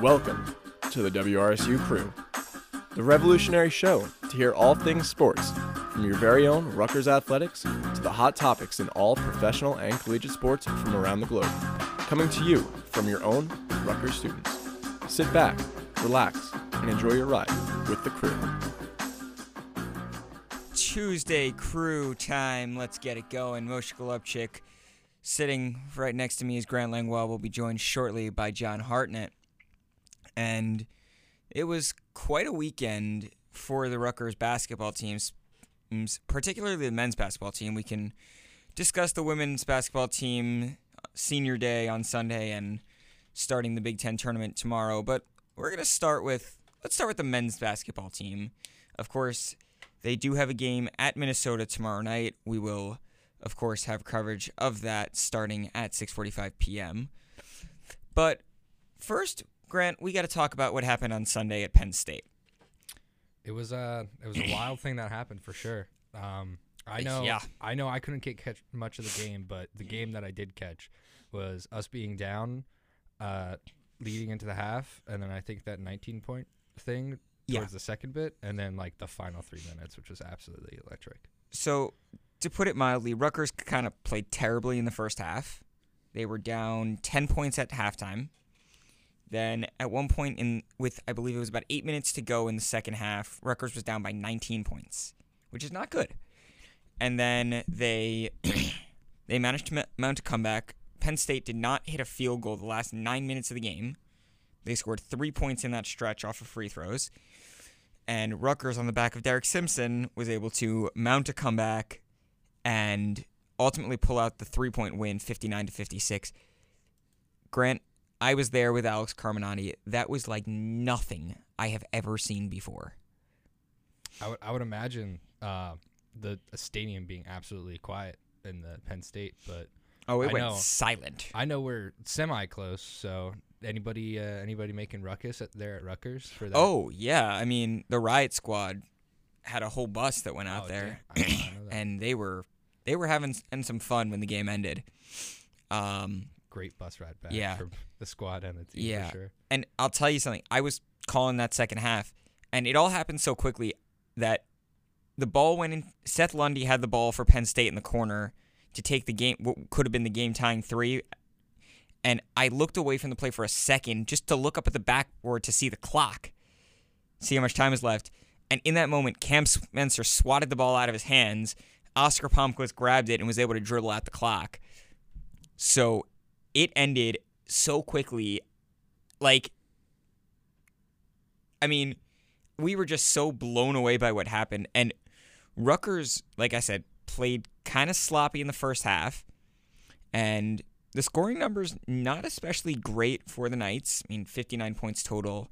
Welcome to the WRSU Crew, the revolutionary show to hear all things sports, from your very own Rutgers athletics to the hot topics in all professional and collegiate sports from around the globe. Coming to you from your own Rutgers students. Sit back, relax, and enjoy your ride with the crew. Tuesday crew time. Let's get it going. Moshe Golubtchik sitting right next to me is Grant Langlois. We'll be joined shortly by John Hartnett. And it was quite a weekend for the Rutgers basketball teams, particularly the men's basketball team. We can discuss the women's basketball team uh, senior day on Sunday and starting the Big Ten tournament tomorrow. But we're gonna start with let's start with the men's basketball team. Of course, they do have a game at Minnesota tomorrow night. We will, of course, have coverage of that starting at 6:45 p.m. But first, Grant, we got to talk about what happened on Sunday at Penn State. It was a it was a wild thing that happened for sure. Um, I know Yeah. I know I couldn't get catch much of the game, but the game that I did catch was us being down, uh, leading into the half, and then I think that 19 point thing Yeah. towards the second bit, and then like the final three minutes, which was absolutely electric. So, to put it mildly, Rutgers kind of played terribly in the first half. They were down 10 points at halftime. Then, at one point in with I believe it was about 8 minutes to go in the second half, Rutgers was down by 19 points, which is not good. And then they they managed to mount a comeback. Penn State did not hit a field goal the last 9 minutes of the game. They scored 3 points in that stretch off of free throws and Rutgers on the back of Derek Simpson was able to mount a comeback and ultimately pull out the three-point win 59 to 56. Grant, I was there with Alex Carminati. That was like nothing I have ever seen before. I would I would imagine uh, the a stadium being absolutely quiet in the Penn State, but Oh, it I went know. silent. I know we're semi close. So anybody uh, anybody making ruckus at, there at Rutgers for that? Oh, yeah. I mean, the riot squad had a whole bus that went out Oh, there. I know that. and they were they were having and some fun when the game ended. Um, great bus ride back Yeah. for the squad and the team Yeah. for sure. And I'll tell you something. I was calling that second half, and it all happened so quickly that the ball went in. Seth Lundy had the ball for Penn State in the corner to take the game. What could have been the game tying three. And I looked away from the play for a second just to look up at the backboard to see the clock, see how much time is left. And in that moment, Cam Spencer swatted the ball out of his hands. Oskar Palmquist grabbed it and was able to dribble out the clock. So it ended so quickly. Like, I mean, we were just so blown away by what happened. And Rutgers, like I said, played kind of sloppy in the first half. And the scoring numbers not especially great for the Knights. I mean, 59 points total.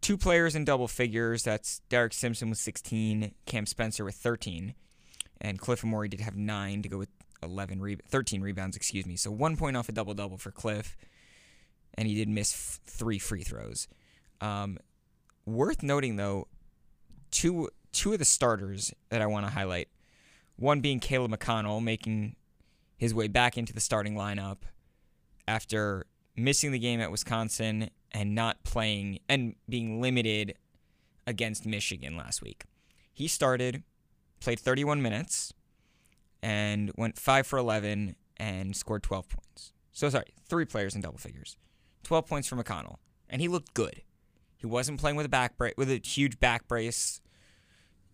Two players in double figures. That's Derek Simpson with 16, Cam Spencer with 13, and Cliff Omoruyi did have nine to go with 11 re- 13 rebounds, excuse me. So one point off a double double for Cliff, and he did miss f- three free throws. Um, worth noting though, two two of the starters that I want to highlight. One being Caleb McConnell making his way back into the starting lineup after missing the game at Wisconsin and not playing and being limited against Michigan last week. He started, played 31 minutes, and went 5 for 11 and scored 12 points. So sorry, three players in double figures. 12 points for McConnell, and he looked good. He wasn't playing with a back brace with a huge back brace,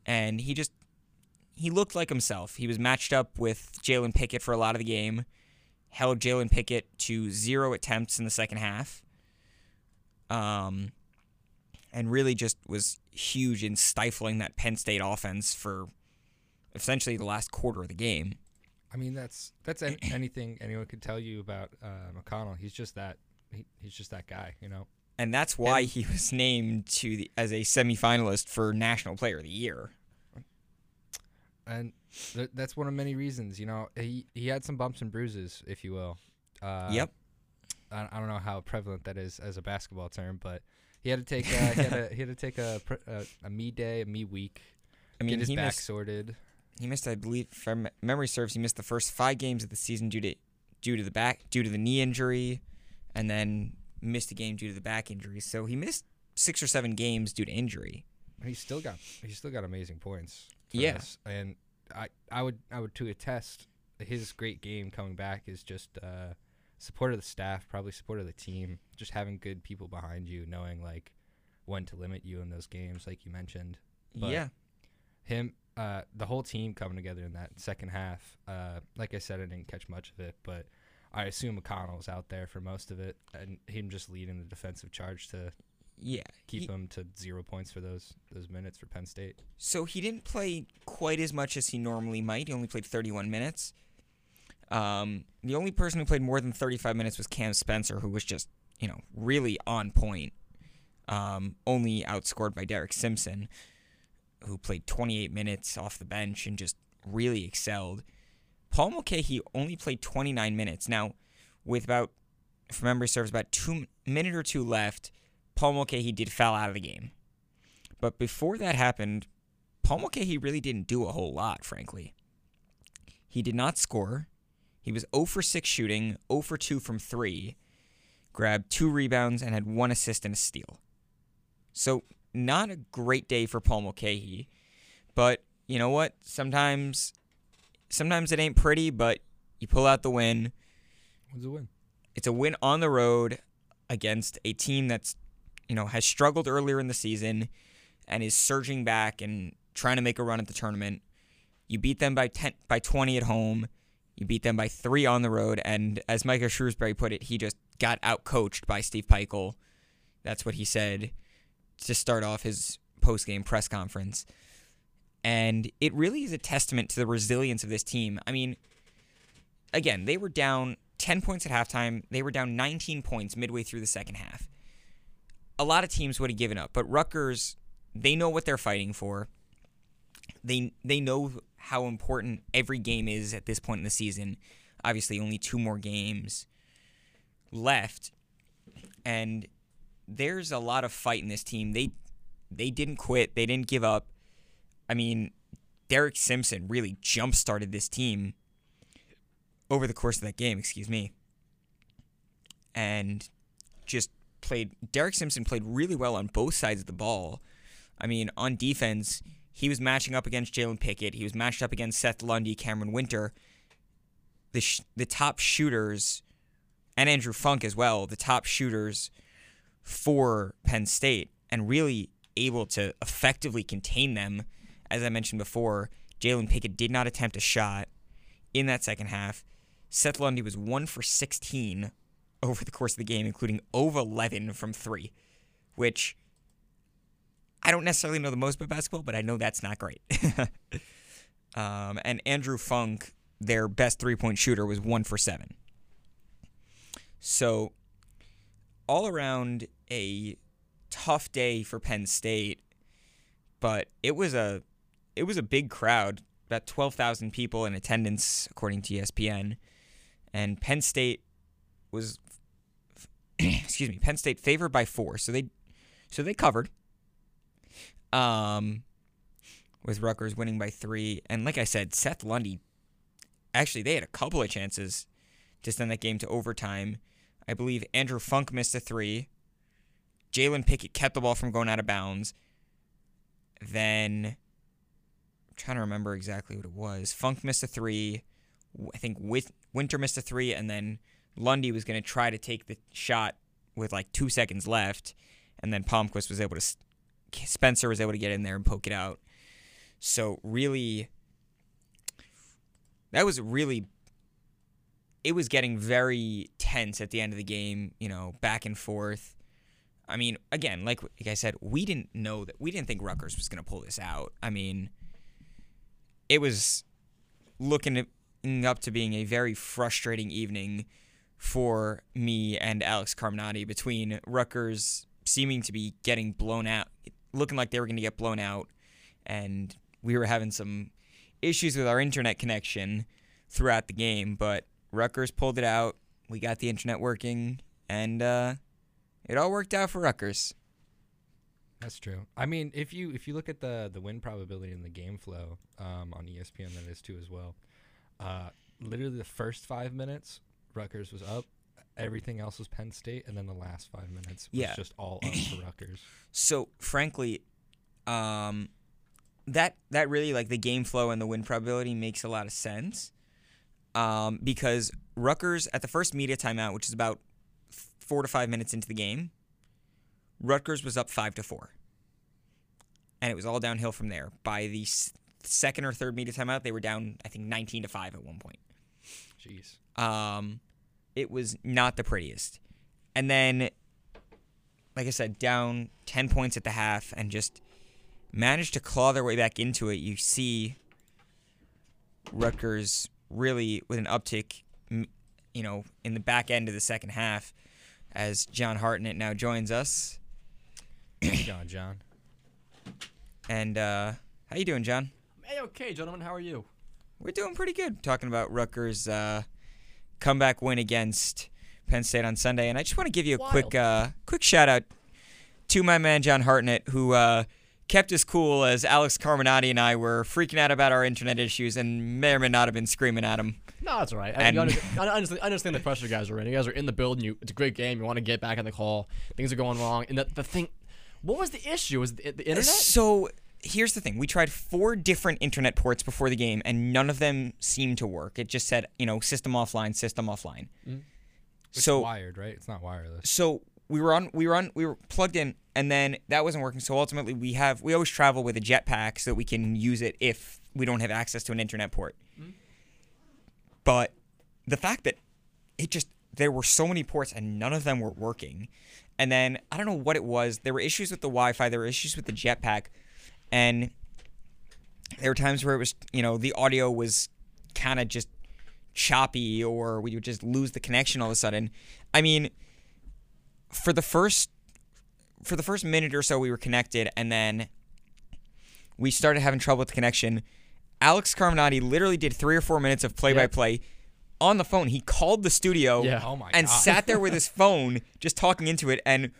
and he just he looked like himself. He was matched up with Jalen Pickett for a lot of the game, held Jalen Pickett to zero attempts in the second half, um, and really just was huge in stifling that Penn State offense for essentially the last quarter of the game. I mean, that's that's an, anything anyone could tell you about uh, McConnell. He's just that he, he's just that guy, you know. And that's why And- he was named to the, as a semifinalist for National Player of the Year. And th- that's one of many reasons, you know. He he had some bumps and bruises, if you will. Uh, yep. I, I don't know how prevalent that is as a basketball term, but he had to take uh, he, had to, he had to take a a, a me day, a me week, I mean, get his he back missed, sorted. He missed, I believe, if memory serves, he missed the first five games of the season due to due to the back due to the knee injury, and then missed a game due to the back injury. So he missed six or seven games due to injury. He's still got he's still got amazing points. Yes, Yeah. and I I would I would to attest his great game coming back is just uh, support of the staff, probably support of the team, just having good people behind you, knowing like when to limit you in those games, like you mentioned. But- yeah. Him, uh, the whole team coming together in that second half. Uh, like I said, I didn't catch much of it, but I assume McConnell's out there for most of it, and him just leading the defensive charge to Yeah. keep He- them to zero points for those those minutes for Penn State. So he didn't play quite as much as he normally might. He only played 31 minutes. Um, the only person who played more than 35 minutes was Cam Spencer, who was just, you know, really on point. Um, only outscored by Derek Simpson, who played 28 minutes off the bench and just really excelled. Paul Mulcahy only played 29 minutes. Now, with about, if memory serves, about two minute or two left, Paul Mulcahy did foul out of the game. But before that happened, Paul Mulcahy really didn't do a whole lot, frankly. He did not score. He was 0 for 6 shooting, 0 for 2 from 3, grabbed two rebounds, and had one assist and a steal. So, not a great day for Paul Mulcahy. But you know what? Sometimes sometimes it ain't pretty, but you pull out the win. Was a win. It's a win on the road against a team that's, you know, has struggled earlier in the season and is surging back and trying to make a run at the tournament. You beat them by 10 by 20 at home. You beat them by 3 on the road and as Micah Shrewsberry put it, he just got out coached by Steve Pikiell. That's what he said to start off his post-game press conference. And it really is a testament to the resilience of this team. I mean, again, they were down 10 points at halftime. They were down 19 points midway through the second half. A lot of teams would have given up, but Rutgers, they know what they're fighting for. They they know how important every game is at this point in the season. Obviously, only two more games left, and there's a lot of fight in this team. They they didn't quit. They didn't give up. I mean, Derek Simpson really jump started this team over the course of that game, excuse me. And just played Derek Simpson played really well on both sides of the ball. I mean, on defense, he was matching up against Jalen Pickett. He was matched up against Seth Lundy, Camren Wynter. The sh- the top shooters, and Andrew Funk as well, the top shooters for Penn State, and really able to effectively contain them. As I mentioned before, Jalen Pickett did not attempt a shot in that second half. Seth Lundy was 1 for 16 over the course of the game, including over 11 from 3, which I don't necessarily know the most about basketball, but I know that's not great. um, and Andrew Funk, their best three point shooter, was 1 for 7. So, all around a tough day for Penn State, but it was a it was a big crowd, about 12,000 people in attendance according to ESPN, and Penn State was excuse me, Penn State favored by 4. So they so they covered. Um with Rutgers winning by 3 and like I said, Seth Lundy actually they had a couple of chances to send that game to overtime. I believe Andrew Funk missed a 3. Jalen Pickett kept the ball from going out of bounds. Then I'm trying to remember exactly what it was. Funk missed a three. I think with Wynter missed a three, and then Lundy was going to try to take the shot with like two seconds left, and then Palmquist was able to. Spencer was able to get in there and poke it out. So really, that was really. It was getting very tense at the end of the game. You know, back and forth. I mean, again, like, like I said, we didn't know that we didn't think Rutgers was going to pull this out. I mean, it was looking up to being a very frustrating evening for me and Alex Carminati between Rutgers seeming to be getting blown out, looking like they were going to get blown out, and we were having some issues with our internet connection throughout the game. But Rutgers pulled it out. We got the internet working, and uh, it all worked out for Rutgers. That's true. I mean, if you if you look at the the win probability in the game flow um, on ESPN, that is too as well. Uh, literally the first five minutes, Rutgers was up, everything else was Penn State, and then the last five minutes was Yeah. just all up to Rutgers. So frankly, um, that that really like the game flow and the win probability makes a lot of sense. Um, because Rutgers at the first media timeout, which is about four to five minutes into the game, Rutgers was up five to four, and it was all downhill from there. By the s- second or third media timeout, they were down I think nineteen to five at one point. Jeez. Um, it was not the prettiest. And then, like I said, down 10 points at the half and just managed to claw their way back into it. You see Rutgers really with an uptick, you know, in the back end of the second half as John Hartnett now joins us. How's it John? And uh, how you doing, John? Hey, okay, gentlemen, how are you? We're doing pretty good talking about Rutgers' uh, comeback win against Penn State on Sunday, and I just want to give you a quick, uh, quick shout out to my man John Hartnett, who uh, kept us cool as Alex Carminati and I were freaking out about our internet issues and may or may not have been screaming at him. No, that's all right. I, you understand, I understand, I understand the pressure you guys are in. You guys are in the building. You, it's a great game. You want to get back on the call. Things are going wrong. And the, the thing, what was the issue? Was it the, the internet? So here's the thing: we tried four different internet ports before the game, and none of them seemed to work. It just said, you know, system offline, system offline. Mm-hmm. It's So wired, right? It's not wireless. so we were on we were on we were plugged in and then that wasn't working. So ultimately we have we always travel with a jetpack so that we can use it if we don't have access to an internet port. Hmm. But the fact that it just there were so many ports and none of them were working. And then i don't know what it was. There were issues with the wi-fi. There were issues with the jetpack. And there were times where it was you know the audio was kind of just choppy or we would just lose the connection all of a sudden. I mean for the first for the first minute or so we were connected and then we started having trouble with the connection alex carminati literally did three or four minutes of play-by-play on the phone he called the studio Yeah. Oh my and god. sat there with his phone just talking into it and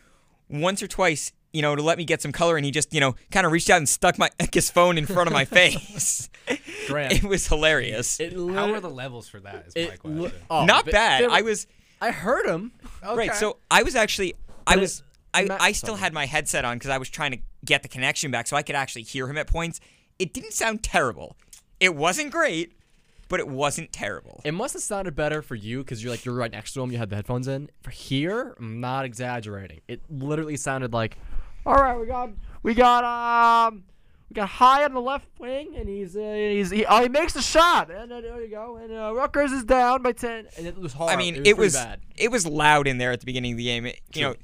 once or twice you know to let me get some color and he just you know kind of reached out and stuck my his phone in front of my face Grant. it was hilarious It How literally- are the levels for that? Is it my li- question. oh, not they- bad they i was I heard him. Right. So I was actually I But it- was I, I still sorry. had my headset on because I was trying to get the connection back so I could actually hear him at points. It didn't sound terrible. It wasn't great, but it wasn't terrible. It must have sounded better for you because you're like you're right next to him. You had the headphones in. For here, I'm not exaggerating. It literally sounded like, all right, we got we got um we got high on the left wing, and he's uh, he's he, oh he makes the shot, and uh, there you go, and uh, Rutgers is down by ten, and it was hard. I mean, it was, it was bad. it was loud in there at the beginning of the game. It, you know,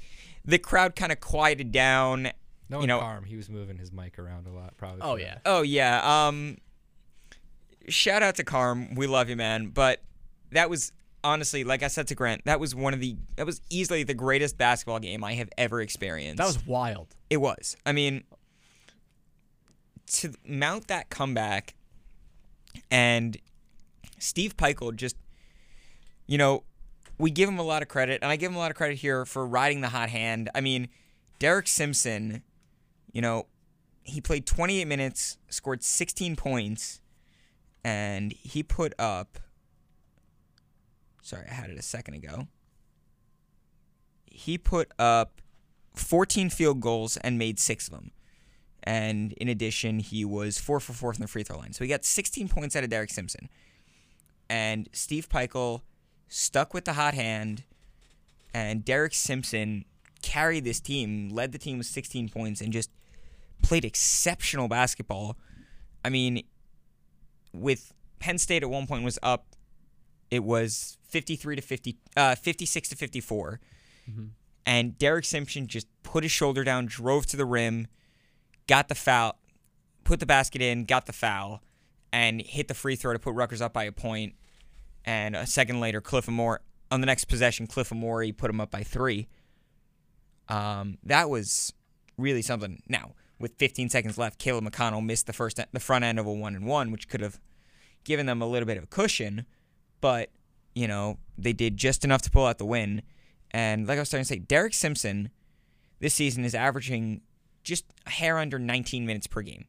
the crowd kind of quieted down. No, you know- Carm, he was moving his mic around a lot, probably. Oh for- yeah, Oh yeah. Um shout out to Carm. We love you, man. But that was honestly, like I said to Grant, that was one of the that was easily the greatest basketball game I have ever experienced. that was wild. It was. I mean, to mount that comeback and Steve Pikiell just, you know, we give him a lot of credit, and I give him a lot of credit here for riding the hot hand. I mean, Derek Simpson, you know, he played 28 minutes, scored 16 points, and he put up. Sorry, I had it a second ago. He put up 14 field goals and made six of them. And in addition, he was four for four from the free throw line. So he got 16 points out of Derek Simpson. And Steve Pikiell stuck with the hot hand, and Derek Simpson carried this team, led the team with 16 points, and just played exceptional basketball. I mean, with Penn State at one point was up, it was 53 to 50, uh, 56 to 54 and Derek Simpson just put his shoulder down, drove to the rim, got the foul, put the basket in, got the foul, and hit the free throw to put Rutgers up by a point. And a second later, Cliff Omoruyi on the next possession, Cliff Omoruyi put him up by three. Um, that was really something. Now, with 15 seconds left, Caleb McConnell missed the first the front end of a one and one, which could have given them a little bit of a cushion, but you know they did just enough to pull out the win. And like I was starting to say, Derek Simpson this season is averaging just a hair under 19 minutes per game.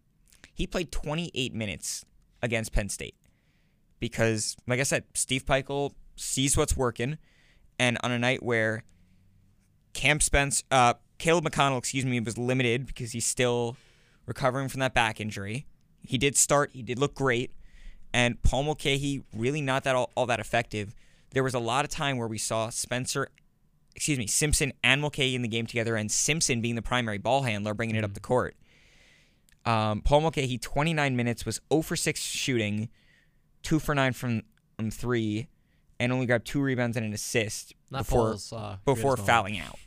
He played 28 minutes against Penn State because, like I said, Steve Pikiell sees what's working, and on a night where Camp Spence, uh, Caleb McConnell, excuse me, was limited because he's still recovering from that back injury. He did start. He did look great, and Paul Mulcahy really not that all, all that effective. There was a lot of time where we saw Spencer, excuse me, Simpson and Mulcahy in the game together, and Simpson being the primary ball handler, bringing it up the court. Um, Paul Mulcahy, 29 minutes, was 0 for 6 shooting, 2 for 9 from, from 3, and only grabbed two rebounds and an assist Not before, Paul's uh, before greatest moment. fouling out.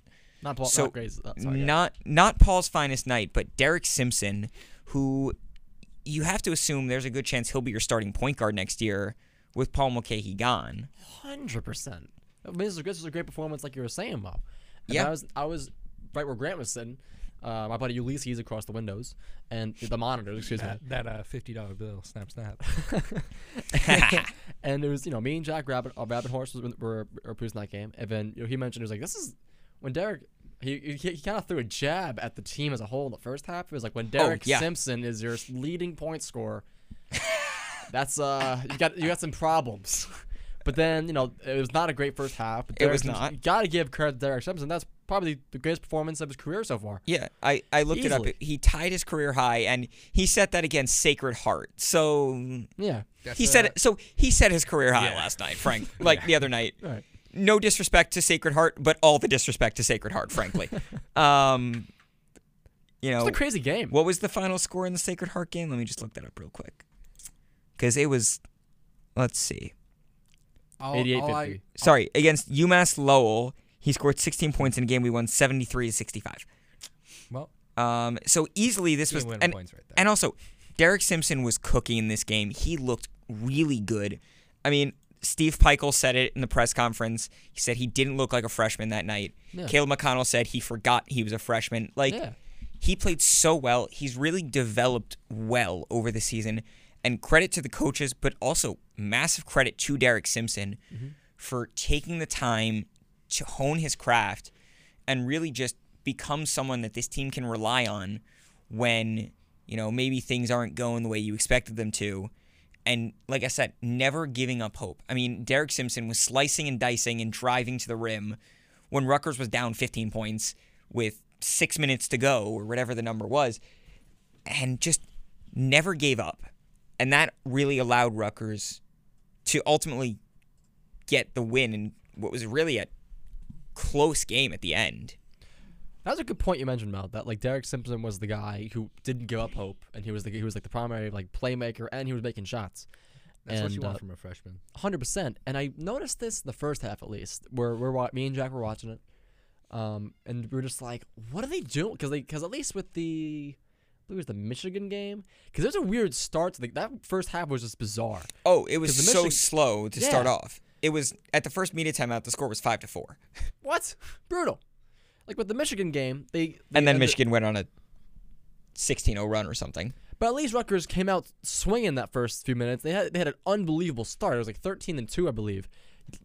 Not Paul. So, not uh, sorry, yeah. Not not Paul's finest night, but Derek Simpson, who you have to assume there's a good chance he'll be your starting point guard next year with Paul Mulcahy gone. Hundred percent. I mean, this was a great performance, like you were saying, Bob. And Yeah. I was I was right where Grant was sitting. Uh, my buddy Ulysses across the windows and the monitors. Excuse me. That, that uh, fifty dollar bill, snap, snap. and it was you know me and Jack Rabbit, uh, Rabbit Horse was, were, were producing that game, and then you know, he mentioned it was like, "This is when Derek." He, he, he kind of threw a jab at the team as a whole in the first half. It was like when Derek Oh, yeah. Simpson is your leading point scorer. that's uh you got you got some problems. But then you know it was not a great first half. But It was not. Got to give credit to Derek Simpson. That's probably the greatest performance of his career so far. Yeah, I, I looked it up. He tied his career high, and he set that against Sacred Heart. So Yeah. he said it. So he set his career high Yeah. last night, Frank. Like the other night. All right. No disrespect to Sacred Heart, but all the disrespect to Sacred Heart, frankly. um, you know, It's a crazy game. What was the final score in the Sacred Heart game? Let me just look that up real quick. Because it was, let's see. All- 88 all I- 50. Sorry, against UMass Lowell, he scored 16 points in a game we won 73 to 65. Well, Um, so easily this was, and, right and also Derek Simpson was cooking in this game. He looked really good. I mean, Steve Pikiell said it in the press conference. He said he didn't look like a freshman that night. Yeah. Caleb McConnell said he forgot he was a freshman. Like Yeah. he played so well. He's really developed well over the season. And credit to the coaches, but also massive credit to Derek Simpson for taking the time to hone his craft and really just become someone that this team can rely on when, you know, maybe things aren't going the way you expected them to. And like I said, never giving up hope. I mean, Derek Simpson was slicing and dicing and driving to the rim when Rutgers was down 15 points with six minutes to go or whatever the number was, and just never gave up. And that really allowed Rutgers to ultimately get the win in what was really a close game at the end. That was a good point you mentioned, Mel. That like Derek Simpson was the guy who didn't give up hope, and he was the he was like the primary like playmaker, and he was making shots. That's what you and, want uh, from a freshman. Hundred percent. And I noticed this in the first half at least, where we're wa- me and Jack were watching it, um, and we are just like, "What are they doing?" Because they because at least with the, I believe it was the Michigan game, because there's a weird start to the that first half was just bizarre. Oh, it was the so slow to start off. It was at the first media timeout. The score was five to four, What? Brutal. Like with the Michigan game, they, they and then ended- Michigan went on a 16-0 run or something. But at least Rutgers came out swinging that first few minutes. They had they had an unbelievable start. It was like 13 and two, I believe.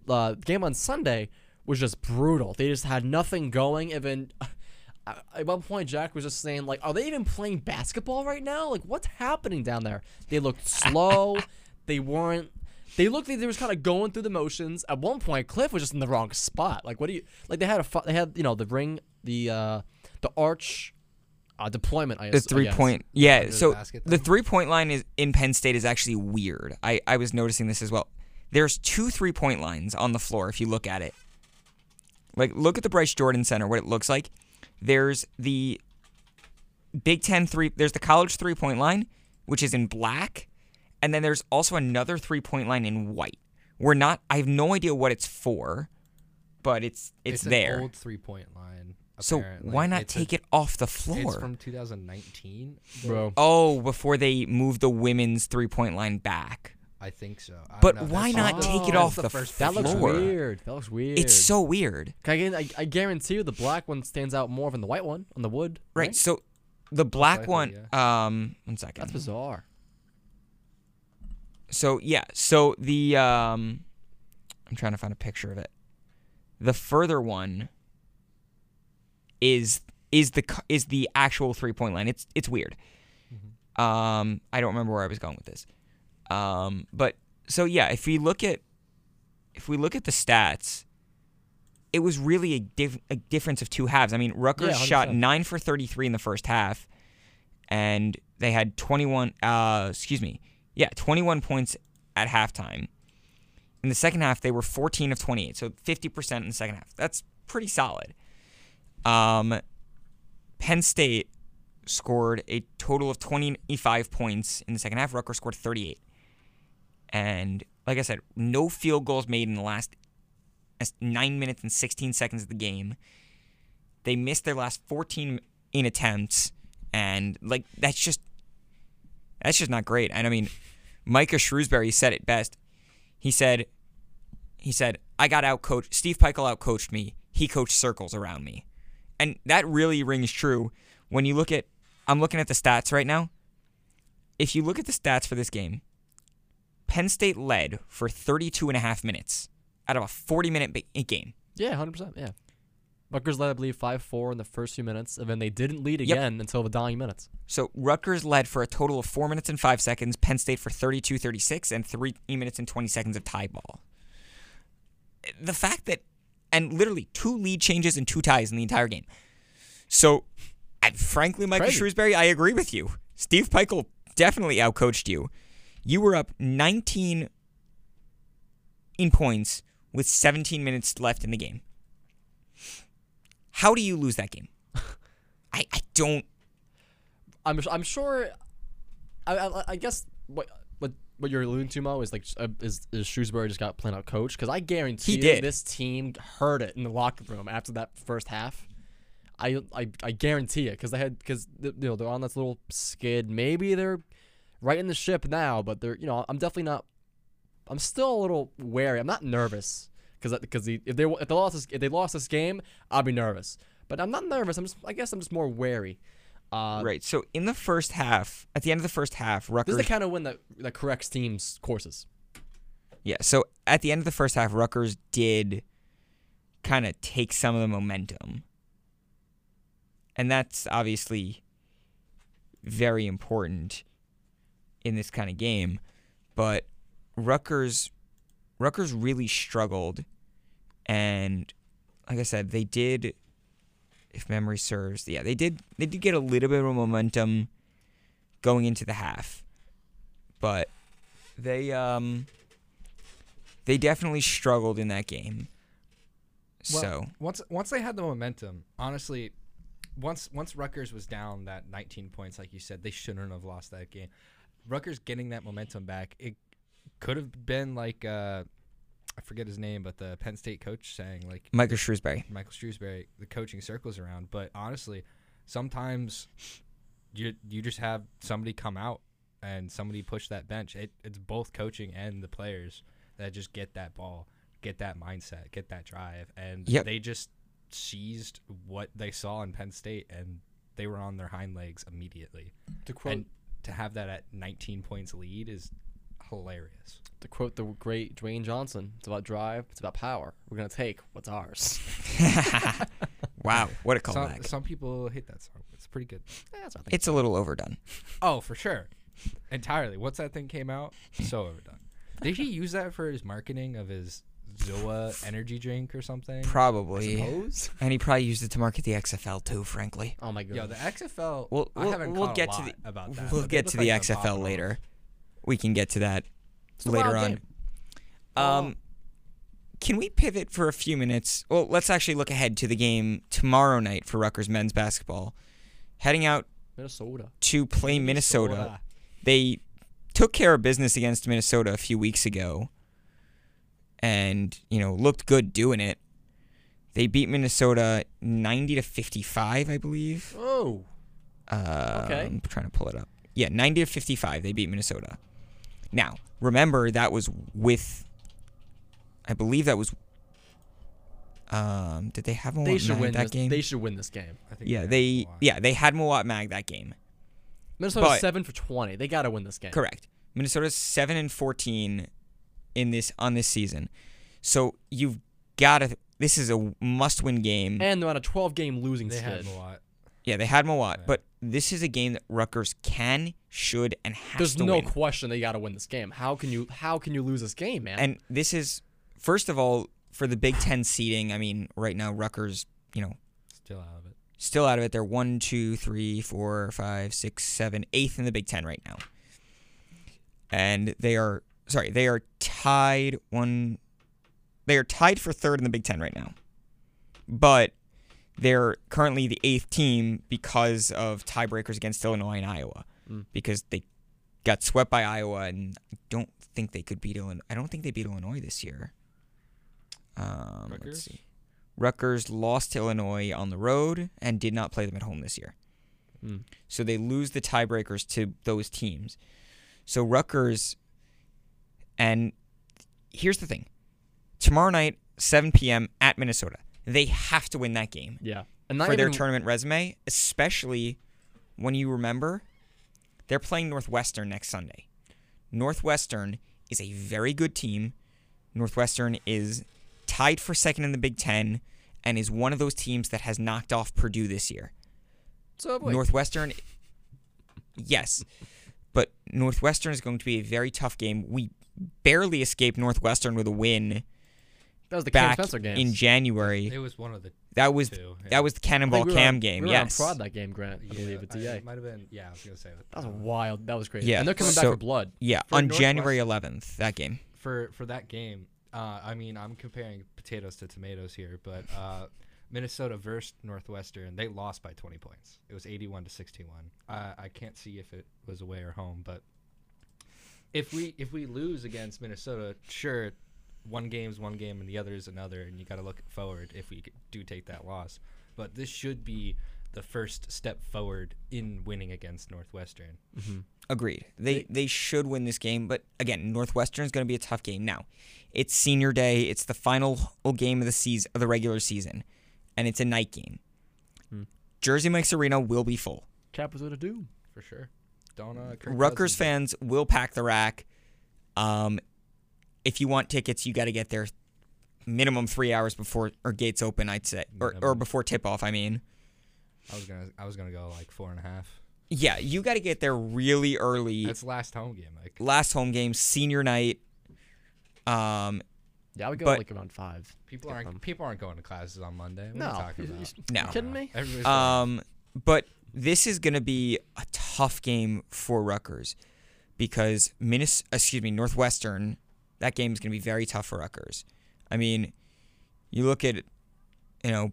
Uh, the game on Sunday was just brutal. They just had nothing going. Even at one point, Jack was just saying like, "Are they even playing basketball right now? Like, what's happening down there?" They looked slow. they weren't. They looked like they was kind of going through the motions. At one point, Cliff was just in the wrong spot. Like, what do you like? They had a fu- they had you know the ring the uh the arch uh, deployment. I The guess- I three guess. point, yeah. Under the So basket, the three point line is in Penn State is actually weird. I I was noticing this as well. There's two three point lines on the floor if you look at it. Like look at the Bryce Jordan Center, what it looks like. There's the Big Ten three. There's the college three point line, which is in black, and then there's also another three point line in white. We're not. I have no idea what it's for, but it's it's, an there. old three point line. so why not It's a- take it off the floor? It's from 2019, Bro. Oh, before they moved the women's three point line back. I think so. I But know. why That's- not that's take it off the first That looks weird. That looks weird. It's so weird. I, I, I guarantee you the black one stands out more than the white one on the wood. Right. So the black likely, one um one second. That's bizarre. So yeah, so the um I'm trying to find a picture of it. The further one is is the is the actual three point line. It's it's weird. Um I don't remember where I was going with this. Um but so yeah, if we look at if we look at the stats, it was really a, diff- a difference of two halves. I mean, Rutgers Yeah, shot nine for 33 in the first half, and they had 21. Uh, excuse me, yeah, 21 points at halftime. In the second half, they were 14 of 28, so 50% in the second half. That's pretty solid. Um, Penn State scored a total of 25 points in the second half. Rutgers scored 38. And like I said, no field goals made in the last 9 minutes and 16 seconds of the game. They missed their last 14 in attempts and like that's just that's just not great. And I mean, Micah Shrewsberry said it best. He said he said, "I got out coached. Steve Pikiell out coached me. He coached circles around me." And that really rings true when you look at I'm looking at the stats right now. If you look at the stats for this game, Penn State led for 32 and a half minutes out of a 40 minute game. Yeah, hundred percent. Yeah. Rutgers led, I believe, five four in the first few minutes, and then they didn't lead Yep. again until the dying minutes. So Rutgers led for a total of 4 minutes and 5 seconds, Penn State for 32 36 and 3 minutes and 20 seconds of tie ball. The fact that and literally two lead changes and two ties in the entire game. So, and frankly, Michael Crazy. Shrewsberry, I agree with you. Steve Pikiell definitely outcoached you. You were up 19 in points with 17 minutes left in the game. How do you lose that game? I, I don't I'm I'm sure. I I, I guess what what what you're alluding to, Mo, is like uh, is, is Shrewsberry just got plain out coach? Because I guarantee He you did. this team heard it in the locker room after that first half. I I, I guarantee it because they had because you know they're on this little skid. Maybe they're right in the ship now, but they're you know I'm definitely not. I'm still a little wary. I'm not nervous because because if they if they lost this, if they lost this game, I'll be nervous. But I'm not nervous. I'm just I guess I'm just more wary. Uh, Right. So in the first half, at the end of the first half, Ruckers This is the kind of win that that corrects teams' courses. yeah. So at the end of the first half, Rutgers did kind of take some of the momentum, and that's obviously very important in this kind of game. But Rutgers, Rutgers really struggled, and like I said, they did. If memory serves, yeah, they did. They did get a little bit of momentum going into the half, but they um they definitely struggled in that game. Well, so once once they had the momentum, honestly, once once Rutgers was down that 19 points, like you said, they shouldn't have lost that game. Rutgers getting that momentum back, it could have been like uh, I forget his name, but the Penn State coach saying like Michael Shrewsberry. Michael Shrewsberry, the coaching circles around. But honestly, sometimes you you just have somebody come out and somebody push that bench. It, it's both coaching and the players that just get that ball, get that mindset, get that drive, and Yep. they just seized what they saw in Penn State and they were on their hind legs immediately. To quote And to have that at 19 points lead is hilarious. to quote the great Dwayne Johnson, it's about drive, it's about power. We're gonna take what's ours. wow, what a Some, callback! some people hate that song. It's pretty good. Yeah, that's what I think. It's a little overdone. Oh, for sure. Entirely. Once that thing came out, so overdone. Did he use that for his marketing of his Zoa energy drink or something? Probably, Suppose? and he probably used it to market the XFL too. Frankly, Oh my god. Yo, the XFL. we'll we'll, haven't we'll caught get a to the about that. we'll get to like the they're XFL popping later. Off. We can get to that a later on. game. Um, can we pivot for a few minutes? Well, let's actually look ahead to the game tomorrow night for Rutgers men's basketball. Heading out Minnesota. to play Minnesota. They took care of business against Minnesota a few weeks ago and, you know, looked good doing it. They beat Minnesota 90 to 55, I believe. Oh. Uh, Okay. I'm trying to pull it up. Yeah, 90 to 55. They beat Minnesota. Now, remember that was with I believe that was um did they have They Mawot should Mag win that this. game? They should win this game. I think yeah, had they yeah, they had Mawot Mag that game. Minnesota But- seven for twenty. They gotta win this game. Correct. Minnesota's seven and fourteen in this on this season. So you've got to. This is a must-win game. And they're on a twelve game losing They had skid. yeah, they had Mawot, Yeah. but this is a game that Rutgers can, should, and has There's to no win. There's no question they gotta win this game. How can you how can you lose this game, man? And this is first of all, for the Big Ten seeding, I mean, right now Rutgers, you know, Still out of it. still out of it. They're one, two, three, four, five, six, seven, eighth in the Big Ten right now. And they are sorry, they are tied one they are tied for third in the Big Ten right now. But they're currently the eighth team because of tiebreakers against Illinois and Iowa. Mm. Because they got swept by Iowa and I don't think they could beat Illinois. I don't think they beat Illinois this year. Um, Rutgers? let's see. Rutgers lost to Illinois on the road and did not play them at home this year. Mm. So they lose the tiebreakers to those teams. So Rutgers, and here's the thing tomorrow night, 7 p.m. at Minnesota, they have to win that game Yeah. And not for their even- tournament resume, especially when you remember they're playing Northwestern next Sunday. Northwestern is a very good team. Northwestern is tied for second in the Big Ten and is one of those teams that has knocked off Purdue this year. So wait, Northwestern, yes, but Northwestern is going to be a very tough game. We barely escaped Northwestern with a win that was the Cam Spencer game. in January. It was one of the That was two. yeah. that was the Cannonball we were Cam on- game. We were yes, on prod that game, Grant. I Yeah, believe at I- DA. It might have been. Yeah, I was gonna say that. That was wild. That was crazy. Yeah, And they're coming back for blood. yeah, For on Northwest- January 11th. That game. for for that game. Uh, I mean, I'm comparing potatoes to tomatoes here, but uh, Minnesota versus Northwestern, they lost by 20 points. It was 81 to 61. Uh, I can't see if it was away or home, but if we if we lose against Minnesota, sure, one game's one game and the other is another, and you got to look forward if we do take that loss. But this should be the first step forward in winning against Northwestern. Agreed. They they should win this game, but again, Northwestern is going to be a tough game. Now, it's senior day. It's the final game of the season of the regular season, and it's a night game. Hmm. Jersey Mike's Arena will be full. Capitals of doom. For sure. Don't uh, Kirk Rutgers fans will pack the RAC. Um, if you want tickets, you got to get there minimum three hours before or gates open. I'd say, or or before tip off. I mean, I was gonna I was gonna go like four and a half. yeah, you got to get there really early. That's last home game. Like Last home game, senior night. Um, Yeah, I would go But- like around five. people aren't them. people aren't going to classes on Monday. What No, are you talking you- about? you- No. you kidding me? Everybody's. Um, but this is going to be a tough game for Rutgers because Minnes- excuse me, Northwestern. That game is going to be very tough for Rutgers. I mean, you look at, you know,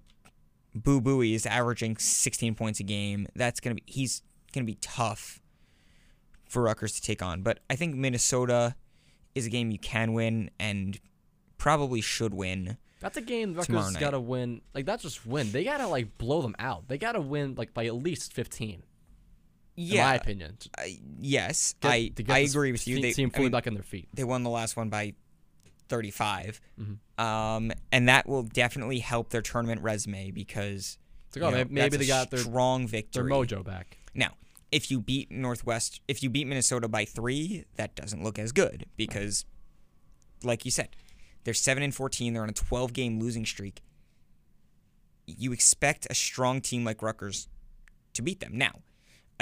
Boo Buie is averaging 16 points a game. That's going to be he's going to be tough for Rutgers to take on. But I think Minnesota is a game you can win and probably should win. That's a game Rutgers got to win. Like not just win. They got to like blow them out. They got to win like by at least 15. Yeah, In my opinion. I- yes, get- I I agree with you. te- They, team I fully mean, back on their feet. they won the last one by 35. Mhm. Um, and that will definitely help their tournament resume because like, oh, know, maybe, they got their strong their victory. mojo back. Now, if you beat Northwest, if you beat Minnesota by three, that doesn't look as good because, like you said, they're seven and 14. They're on a 12 game losing streak. You expect a strong team like Rutgers to beat them. Now,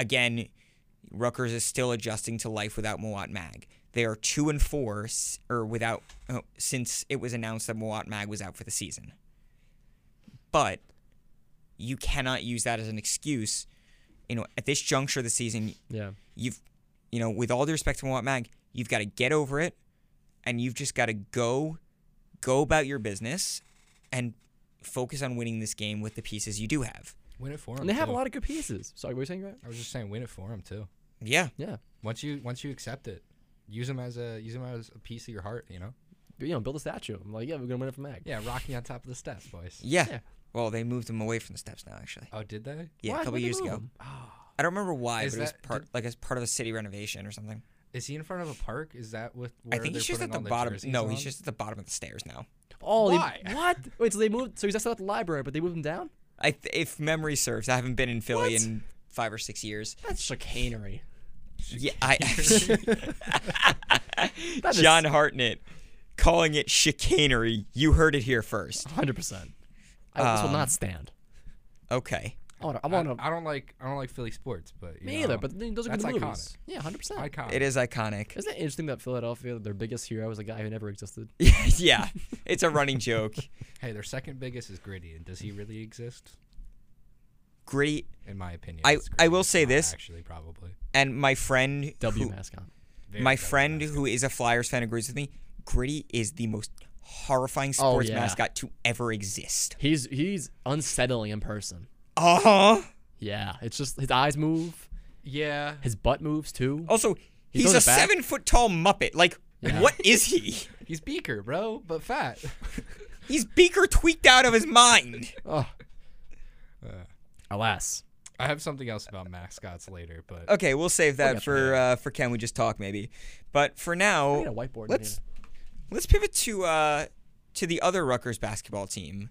again, Rutgers is still adjusting to life without Mawot Mag. They are two and four, or without oh, since it was announced that Mawot Mag was out for the season. But you cannot use that as an excuse. You know, at this juncture of the season, Yeah. you've, you know, with all due respect to Mawot Mag, you've got to get over it, and you've just got to go, go about your business, and focus on winning this game with the pieces you do have. Win it for them. And they have a lot of good pieces. Sorry, what were you saying, Grant? I was just saying, win it for them too. Yeah, Yeah. Once you once you accept it, use them as a use them as a piece of your heart. You know. You know, build a statue. I'm like, yeah, we're gonna win it from Mag. Yeah, Rocky on top of the steps, boys. yeah. Yeah. Well, they moved them away from the steps now, actually. Oh, did they? Yeah, Why? a couple years ago. ago. 'em? I don't remember why, Is but it was part did- like as part of a city renovation or something. Is he in front of a park? Is that what? I think they're he's just at the all bottom. jerseys No, he's just at the bottom of the stairs now. Oh, they- Why? what? Wait, so they moved? So he's still at the library, but they moved him down? I, th- if memory serves, I haven't been in Philly What? in five or six years. That's chicanery. Yeah, I actually. That is- John Hartnett calling it chicanery. You heard it here first. 100. percent I, This will Um, not stand. Okay. I want to. I I, want to. I don't like I don't like Philly sports, but you Me know, either. But those are that's good iconic. movies. Yeah, hundred percent. iconic. It is iconic. Isn't it interesting that Philadelphia, their biggest hero, is a guy who never existed? yeah, it's a running joke. Hey, their second biggest is Gritty, and does he really exist? Gritty, In my opinion, I- I will say Not this. actually probably. And my friend, W who- mascot. Very my good friend mascot. who is a Flyers fan agrees with me. Gritty is the most horrifying Oh, sports yeah. mascot to ever exist. He's he's unsettling in person. Uh huh. Yeah, it's just his eyes move, Yeah, his butt moves too. Also, He he's throws a it back? seven foot tall muppet. Like, Yeah. what is he? he's Beaker, bro, but fat. He's Beaker tweaked out of his mind. Oh, Uh, alas. I have something else about mascots later, but Okay, we'll save that get for uh, for can we just talk maybe. But for I now, need a whiteboard. in let's let's pivot to uh to the other Rutgers basketball team.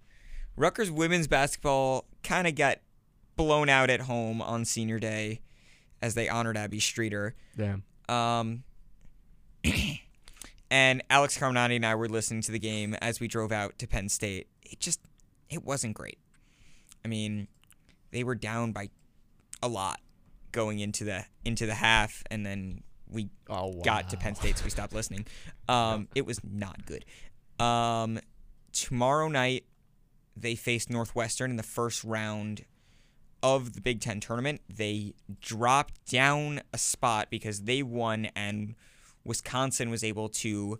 Rutgers women's basketball kind of got blown out at home on senior day as they honored Abby Streeter. Damn. Um, and Alex Carminati and I were listening to the game as we drove out to Penn State. It just, it wasn't great. I mean, they were down by a lot going into the into the half, and then we Oh wow. got to Penn State, so we stopped listening. Um, it was not good. Um, tomorrow night, they faced Northwestern in the first round of the Big Ten tournament. They dropped down a spot because they won, and Wisconsin was able to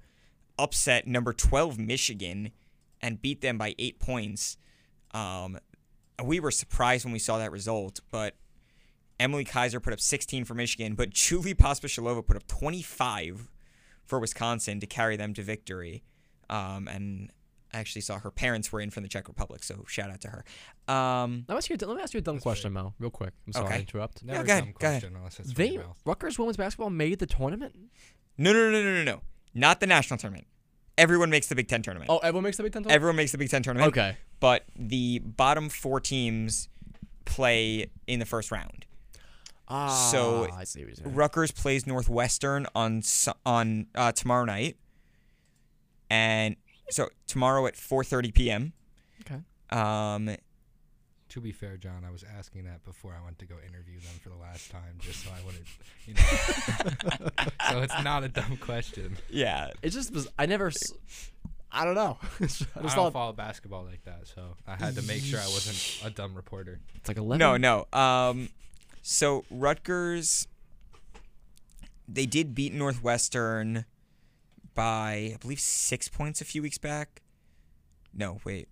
upset number 12 Michigan and beat them by eight points. Um, we were surprised when we saw that result, but Emily Kiser put up 16 for Michigan, but Julie Pospisilova put up 25 for Wisconsin to carry them to victory. Um, and I actually saw her parents were in from the Czech Republic, so shout out to her. Um, Let me ask you. a- Let me ask you a dumb question, Mo. Real quick. I'm sorry Okay. to interrupt. never go a ahead, dumb go ahead. question unless it's from They. Rutgers women's basketball made the tournament. no, no, no, no, no, no, not the national tournament. Everyone makes the Big Ten tournament. Oh, everyone makes the Big Ten tournament. Everyone makes the Big Ten tournament. Okay. But the bottom four teams play in the first round. Ah, So, I see what you're. Rutgers plays Northwestern on on uh, tomorrow night, and so tomorrow at 4:30 p.m. Okay. Um, To be fair, John, I was asking that before I went to go interview them for the last time, just so I wouldn't, you know. so it's not a dumb question. yeah, It just was. I never. s- I don't know. I I, just don't thought follow basketball like that, so I had to make sure I wasn't a dumb reporter. it's like eleven. no, no. Um, so Rutgers, they did beat Northwestern by I believe six points a few weeks back. No, wait,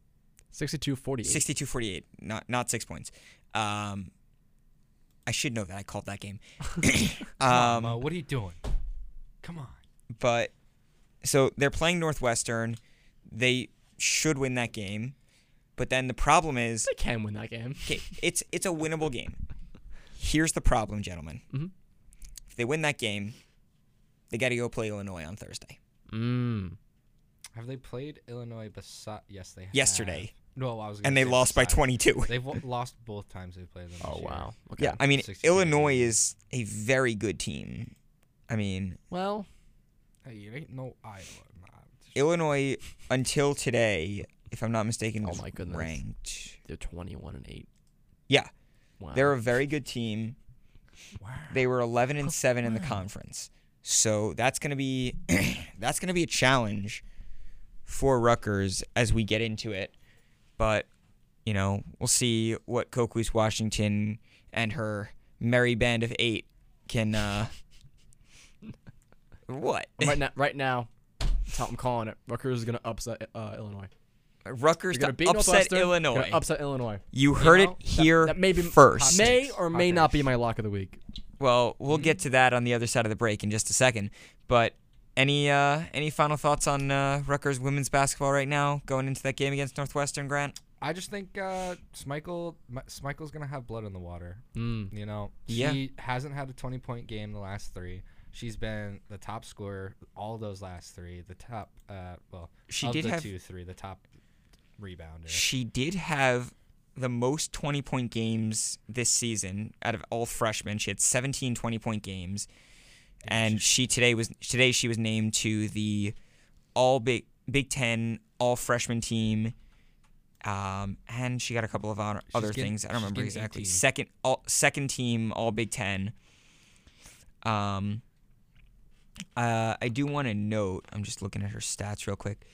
62 48. 62-48, not not six points. Um, I should know that I called that game. On, um, Mo, what are you doing? Come on. but so they're playing Northwestern. They should win that game, but then the problem is, They can win that game. okay, it's it's a winnable game. Here's the problem, gentlemen. Mhm. If they win that game, they got to go play Illinois on Thursday. Mm. Have they played Illinois beside? Yes, they have. Yesterday. No, I was. And they say lost by 22. They've w- lost both times they've played them. Oh this year. wow. Okay. Yeah, I mean 62 Illinois games. is a very good team. I mean Well, Hey, it ain't no Iowa. Nah, it's- Illinois until today, if I'm not mistaken, Oh my goodness. ranked. they're 21 and 8. Yeah, Wow. they're a very good team. Wow. They were 11 and 7 in the conference. So that's going to be that's to be a challenge for Rutgers as we get into it. But, you know, we'll see what Coquese Washington and her merry band of 8 can uh What? right now. Right now, how I'm calling it. Rutgers is gonna upset uh, Illinois. Rutgers They're to gonna upset Illinois. upset Illinois. you heard know, it here that may be- first. May or may not be my lock of the week. Well, we'll get to that on the other side of the break in just a second. But any uh, any final thoughts on uh, Rutgers women's basketball right now going into that game against Northwestern, Grant? I just think uh, Smikle Smikle's gonna have blood in the water. Mm. You know, Yeah. she hasn't had a 20 point game the last three. She's been the top scorer all those last three. The top, uh, well, She of did the have two, three, the top rebounder. she did have the most 20 point games this season out of all freshmen. She had 17 20 point games. And she today was today she was named to the all Big Big 10 all freshman team Um, and she got a couple of other things. I don't remember exactly. 18. Second, all, second team All Big Ten. Um, uh, I do want to note. I'm just looking at her stats real quick.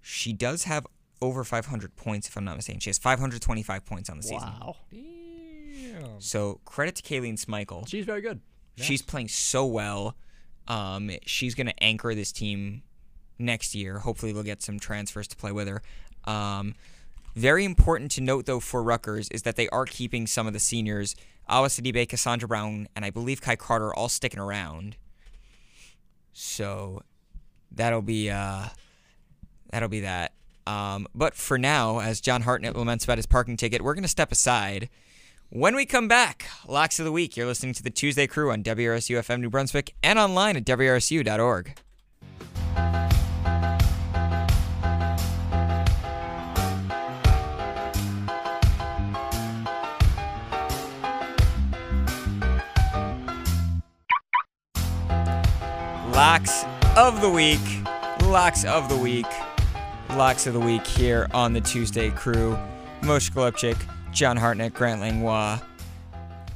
She does have over 500 points, if I'm not mistaken. She has 525 points on the season. Wow. Damn. So credit to Kaylene Smikle. She's very good. She's playing so well. Um, she's going to anchor this team next year. Hopefully, we'll get some transfers to play with her. Um, very important to note, though, for Rutgers is that they are keeping some of the seniors, Awa Sidibe, Cassandra Brown, and I believe Kai Carter, all sticking around. So that'll be uh, that'll be that. Um, but for now, as John Hartnett laments about his parking ticket, we're going to step aside. When we come back, Locks of the Week, you're listening to the Tuesday Crew on WRSU FM New Brunswick and online at WRSU.org. Locks of the Week. Locks of the Week. Locks of the Week here on the Tuesday Crew. Moshe Golubtchik, John Hartnett, Grant Langlois.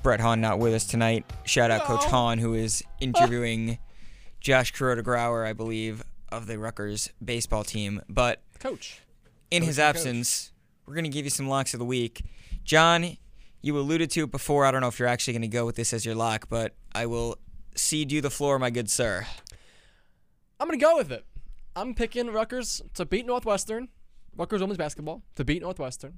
Brett Hahn not with us tonight. Shout out Coach Hahn, who is interviewing Josh Kuroda Grauer, I believe, of the Rutgers baseball team. But Coach. in his absence, we're going to give you some locks of the week. John, you alluded to it before. I don't know if you're actually going to go with this as your lock, but I will cede you the floor, my good sir. I'm gonna go with it. I'm picking Rutgers to beat Northwestern. Rutgers women's basketball to beat Northwestern,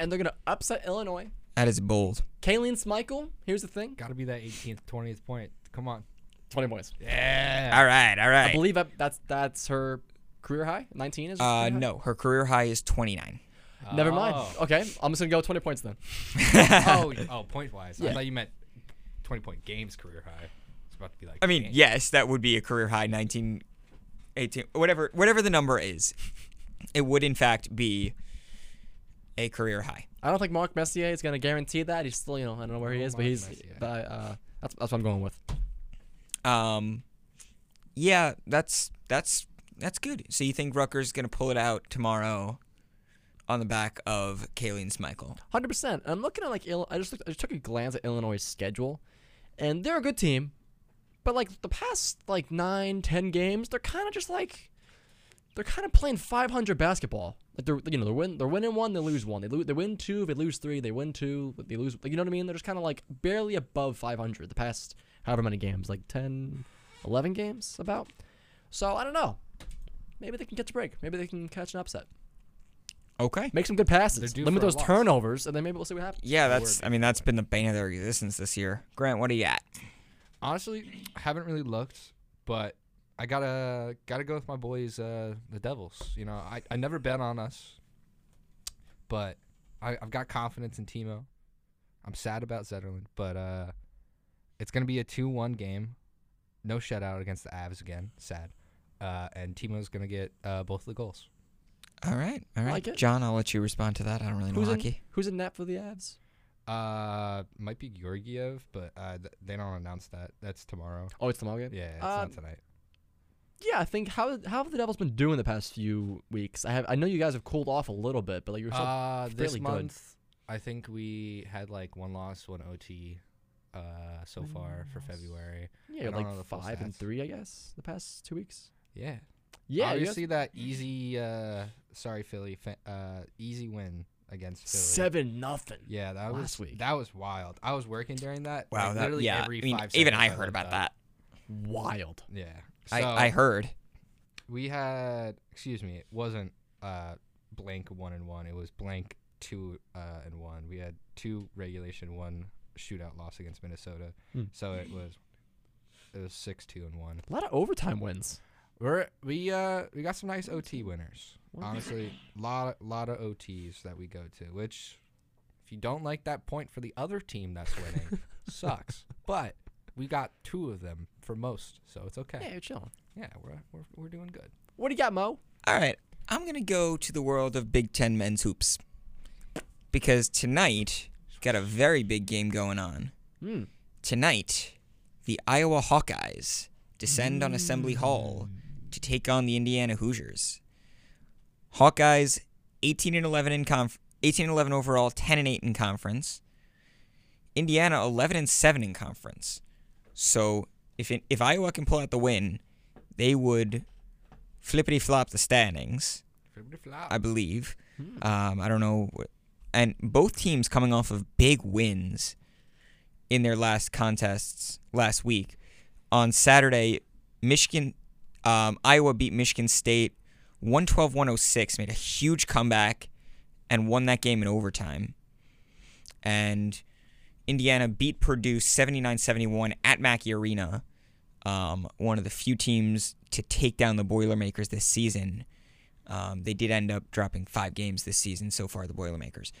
and they're gonna upset Illinois. That is bold. Kaylene Smikle. Here's the thing. Got to be that 18th, 20th point. Come on. 20 points. Yeah. All right. All right. I believe that, that's that's her career high. 19 is. her Uh, career high? no, her career high is 29. Never mind. Oh. Okay, I'm just gonna go 20 points then. oh, oh, point wise. Yeah. I thought you meant 20 point games career high. It's about to be like. I mean, dang. yes, that would be a career high 19, 18, whatever, whatever the number is. It would, in fact, be a career high. I don't think Mark Messier is gonna guarantee that. He's still, you know, I don't know where he Oh, is, but he's. Messier. But uh, that's that's what I'm going with. Um, yeah, that's that's that's good. So you think Rutgers gonna pull it out tomorrow on the back of Kaylene Smikle? Hundred percent. I'm looking at like Ill- I just looked, I just took a glance at Illinois' schedule, and they're a good team, but like the past like nine, ten games, they're kind of just like they're kind of playing 500 basketball. Like they're you know they're win they're winning one, they lose one. They lose they win two, they lose three. They win two, they lose. Like, you know what I mean? They're just kind of like barely above 500 the past however many games, like 10, 11 games about. So I don't know. Maybe they can catch a break. Maybe they can catch an upset. Okay. Make some good passes. Limit those turnovers, and then maybe we'll see what happens. Yeah, that's. I mean, that's been the bane of their existence this year. Grant, what are you at? Honestly, I haven't really looked, but I gotta gotta go with my boys, uh, the Devils. You know, I, I never bet on us, but I, I've got confidence in Timo. I'm sad about Zetterlund, but uh, it's gonna be a two-one game. No shutout against the Avs again. Sad. Uh, and Timo's gonna get uh, both the goals. All right, all right, Like. John. I'll let you respond to that. I don't really know Who's in, who's in net for the Avs? Uh, might be Georgiev, but uh, th- they don't announce that. That's tomorrow. Oh, it's tomorrow game. Yeah, it's Um, not tonight. Yeah, I think how how have the Devils been doing the past few weeks? I have I know you guys have cooled off a little bit, but like you're still Uh, this fairly good. month, I think we had like one loss, one OT, uh, so far for February. yeah I you're don't know like the full five and stats. three, I guess, the past two weeks. Yeah, Yeah, you guys- Obviously, that easy. Uh, sorry, Philly. Fa- uh, easy win against Philly. seven nothing. Yeah, that last was week. that was wild. I was working during that. Wow, like, that, literally yeah. every I mean, five even I heard about up. that. Wild. Yeah, so I, I heard. we had. Excuse me. It wasn't uh blank one and one. It was blank two uh and one. We had two regulation, one shootout loss against Minnesota. Hmm. So it was it was six two and one. A lot of overtime wins. We're we uh we got some nice OT winners. Well, Honestly, lot lot of OTs that we go to, which if you don't like that point for the other team that's winning, sucks. But we got two of them for most, so it's okay. Yeah, you're chilling. Yeah, we're we're, we're doing good. What do you got, Mo? All right, I'm gonna go to the world of Big Ten men's hoops because tonight got a very big game going on. Hmm. Tonight, the Iowa Hawkeyes descend on Assembly Hall to take on the Indiana Hoosiers. Hawkeyes 18 and 11 in conf- 18 and 11 overall, 10 and 8 in conference. Indiana 11 and 7 in conference. So if it, if Iowa can pull out the win, they would flippity flop the standings. I believe. Um, I don't know, and both teams coming off of big wins in their last contests last week. On Saturday, Michigan, um, Iowa beat Michigan State 112-106, made a huge comeback, and won that game in overtime. And Indiana beat Purdue 79-71 at Mackey Arena. Um, one of the few teams to take down the Boilermakers this season. Um, they did end up dropping five games this season so far, the Boilermakers.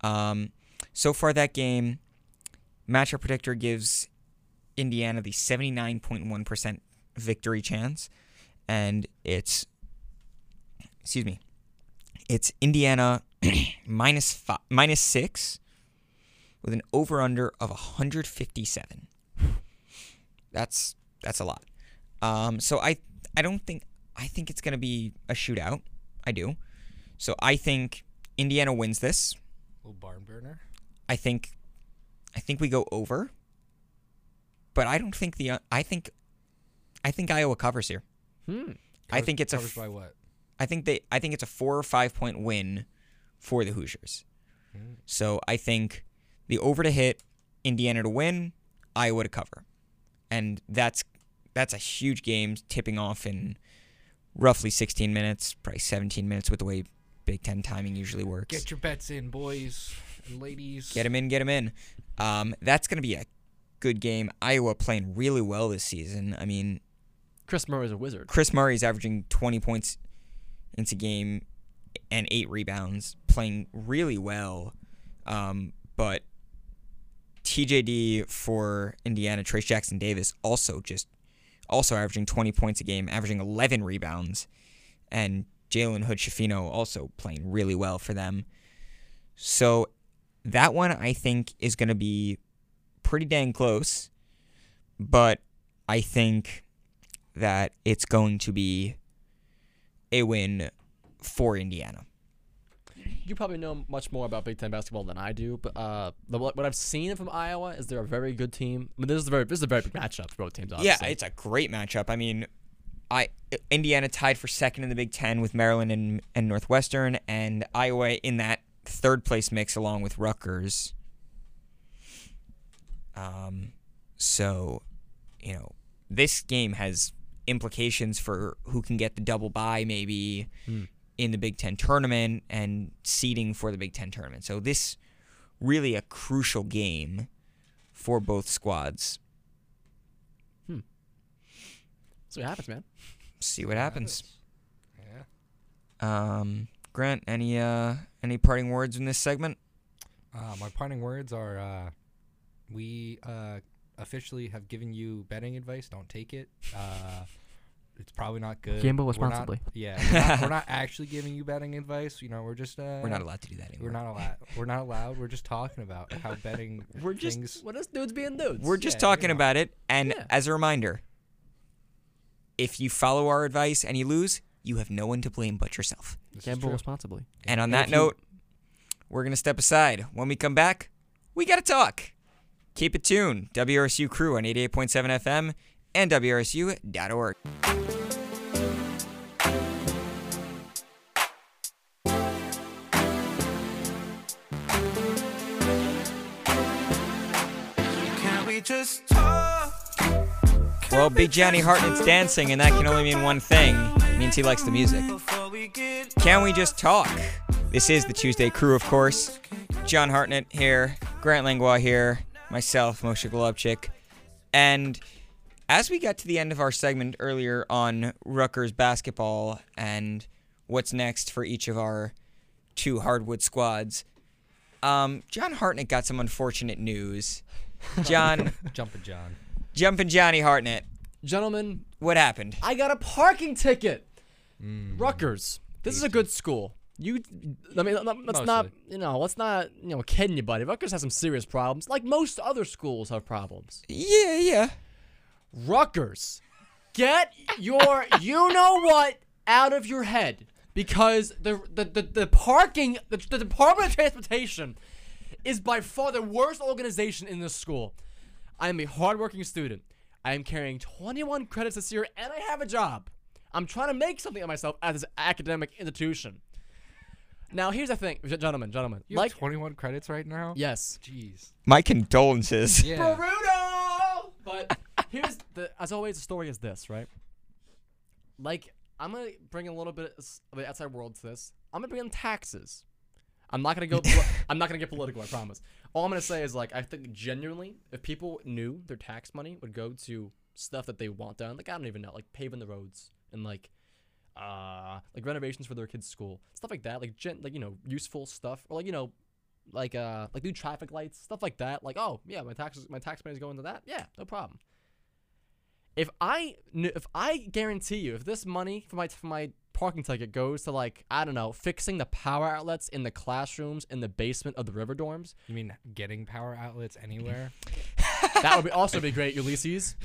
Um, so far, that game, Matchup Predictor gives Indiana the 79.1% victory chance, and it's, excuse me, it's Indiana minus five, minus six with an over under of 157. That's that's a lot. Um, so I I don't think I think it's gonna be a shootout. I do. So I think Indiana wins this. Little barn burner. I think I think we go over. But I don't think the I think I think Iowa covers here. Hmm. I think it's a f- by what? I think they I think it's a 4 or 5 point win for the Hoosiers. So I think the over to hit, Indiana to win, Iowa to cover. And that's that's a huge game tipping off in roughly 16 minutes, probably 17 minutes with the way Big 10 timing usually works. Get your bets in, boys and ladies. Get them in, get them in. Um, that's going to be a good game. Iowa playing really well this season. I mean, Kris Murray's a wizard. Kris Murray's averaging 20 points into game and eight rebounds, playing really well. Um, but TJD for Indiana, Trayce Jackson Davis, also just also averaging 20 points a game, averaging 11 rebounds, and Jalen Hood Schifino also playing really well for them. So that one I think is going to be pretty dang close, but I think that it's going to be a win for Indiana. You probably know much more about Big Ten basketball than I do, but uh, the, what I've seen from Iowa is they're a very good team. I mean, this is a very this is a very big matchup for both teams. Obviously. Yeah, it's a great matchup. I mean, I Indiana tied for second in the Big Ten with Maryland and, and Northwestern, and Iowa in that third place mix along with Rutgers. Um, so, you know, this game has implications for who can get the double bye maybe in the Big Ten tournament and seeding for the Big Ten tournament. So this really a crucial game for both squads. so what happens, man. See what happens. Yeah. Um, Grant, any uh, any parting words in this segment? Uh, my parting words are: uh, we uh, officially have given you betting advice. Don't take it. Uh, it's probably not good. Gamble We're not- responsibly. yeah, we're not, we're not actually giving you betting advice. You know, we're just uh, We're not allowed to do that anymore. We're not allowed. We're not allowed. We're just talking about how betting. We're just- things, What is dudes being dudes? We're just Yeah, talking you know. about it. And Yeah. as a reminder, if you follow our advice and you lose, you have no one to blame but yourself. this gamble responsibly. And on And that you- note, we're gonna step aside. When we come back, we gotta talk. Keep it tuned. WRSU crew on 88.7 FM and WRSU.org. Can we just talk? Well, Big Johnny Hartnett's dancing, and that can only mean one thing. It means he likes the music. Before we get Can we just talk? This is the Tuesday crew, of course. John Hartnett here, Grant Langlois here, myself, Moshe Golubtchik. And as we got to the end of our segment earlier on Rutgers basketball and what's next for each of our two hardwood squads, um, John Hartnett got some unfortunate news. John, Jumping John. jumping Johnny Hartnett, Gentlemen, what happened? I got a parking ticket. Mm. Rutgers. This is a good school. You, I mean, let- let's not, you know, let's not, you know, kid anybody. Rutgers has some serious problems, like most other schools have problems. Yeah, yeah. Rutgers, get your, you know what, out of your head. because the the the, the parking the, the Department of Transportation is by far the worst organization in this school. I am a hardworking student. I am carrying 21 credits this year, and I have a job. I'm trying to make something of myself at this academic institution. Now, here's the thing, gentlemen, gentlemen. You like, have 21 credits right now. yes, Jeez. My condolences. Yeah. Brutal. But here's the as always the story is this, right? Like I'm gonna bring a little bit of the outside world to this. I'm gonna bring in taxes. I'm not gonna go. poli- I'm not gonna get political. I promise. All I'm gonna say is like I think genuinely, if people knew their tax money would go to stuff that they want done, like I don't even know, like paving the roads and like uh like renovations for their kids' school, stuff like that, like gen- like you know useful stuff, or like you know like uh like new traffic lights, stuff like that. Like oh yeah, my taxes my tax money is going to that. Yeah, no problem. If I if I guarantee you, if this money for my for my parking ticket goes to like I don't know fixing the power outlets in the classrooms in the basement of the river dorms, You mean getting power outlets anywhere? that would be also be great, Ulysses.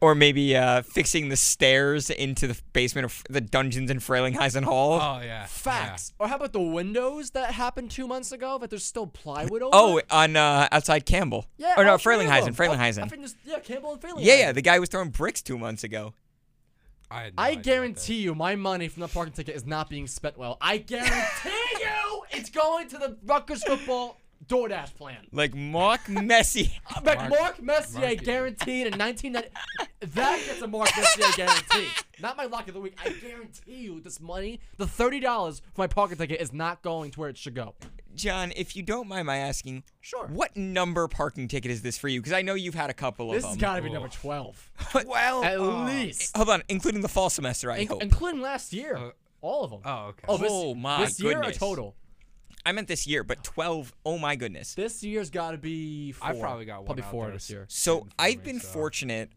Or maybe uh, fixing the stairs into the basement of the dungeons in Frelinghuysen Hall. oh yeah. Facts. Or how about the windows that happened two months ago that there's still plywood over? Oh, on uh, outside Campbell. yeah. Or no, all three of Frelinghuysen. them. Oh, I Frelinghuysen. yeah, Campbell and Frelinghuysen. Yeah, yeah. The guy was throwing bricks two months ago. I, no I guarantee you, my money from the parking ticket is not being spent well. I guarantee you, it's going to the Rutgers football DoorDash plan. Like Mark Messi. Uh, But Mark- Mark, Messier Marky. guaranteed in 1990. that gets a Mark Messier guarantee. Not my luck of the week. I guarantee you, this money, the thirty dollars for my parking ticket, is not going to where it should go. John, if you don't mind my asking, Sure. what number parking ticket is this for you? Because I know you've had a couple of them. This of has got to be number twelve, well, at least, hold on, including the fall semester, I In- hope. including last year. Uh, all of them. Oh okay. Oh, this, Oh, my this year or total? I meant this year, but 12, oh my goodness. This year's got to be. Four. I probably got one probably out four there this year. So I've me, been so- fortunate.